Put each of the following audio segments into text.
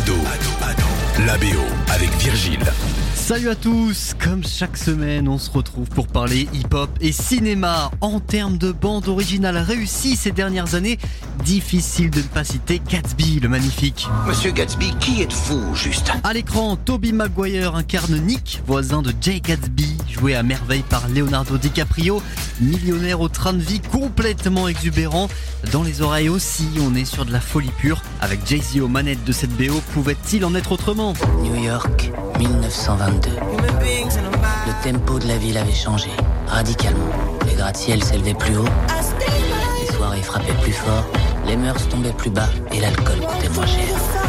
Ado, la BO avec Virgile. Salut à tous Comme chaque semaine, on se retrouve pour parler hip-hop et cinéma. En termes de bande originale réussie ces dernières années, difficile de ne pas citer Gatsby, le magnifique. Monsieur Gatsby, qui êtes-vous, juste? À l'écran, Toby Maguire incarne Nick, voisin de Jay Gatsby, joué à merveille par Leonardo DiCaprio, millionnaire au train de vie complètement exubérant. Dans les oreilles aussi, on est sur de la folie pure. Avec Jay-Z aux manettes de cette BO, pouvait-il en être autrement? New York, 1922. Le tempo de la ville avait changé, radicalement. Les gratte-ciels s'élevaient plus haut, les soirées frappaient plus fort, les mœurs tombaient plus bas et l'alcool coûtait moins cher.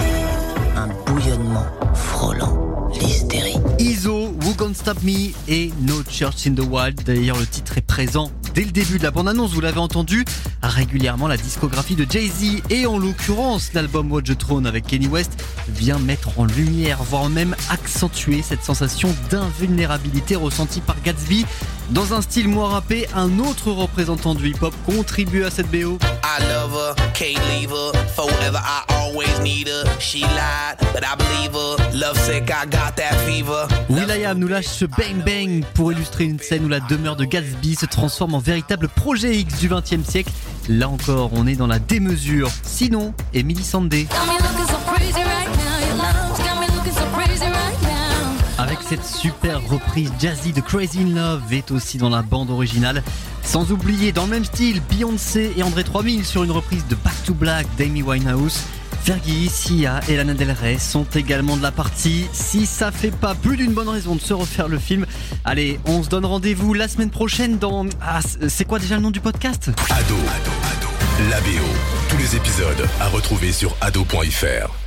Stop Me et No Church in the Wild. D'ailleurs, le titre est présent dès le début de la bande-annonce, vous l'avez entendu. Régulièrement, la discographie de Jay-Z et en l'occurrence l'album Watch the Throne avec Kenny West vient mettre en lumière, voire même accentuer cette sensation d'invulnérabilité ressentie par Gatsby. Dans un style moins rappé, un autre représentant du hip-hop contribue à cette BO. Always need her. She lied, but I believe her. Love sick, I got that fever. Will.i.am nous lâche ce bang bang pour illustrer une scène où la demeure de Gatsby se transforme en véritable projet X du 20 e siècle. Là encore, on est dans la démesure. Sinon, Emily Sandé. Avec cette super reprise jazzy de Crazy in Love est aussi dans la bande originale. Sans oublier, dans le même style, Beyoncé et André 3000 sur une reprise de Back to Black d'Amy Winehouse. Fergie, Sia et Lana Del Rey sont également de la partie. Si ça fait pas plus d'une bonne raison de se refaire le film, allez, on se donne rendez-vous la semaine prochaine dans... Ah, c'est quoi déjà le nom du podcast? Ado, la BO. Tous les épisodes à retrouver sur ado.fr.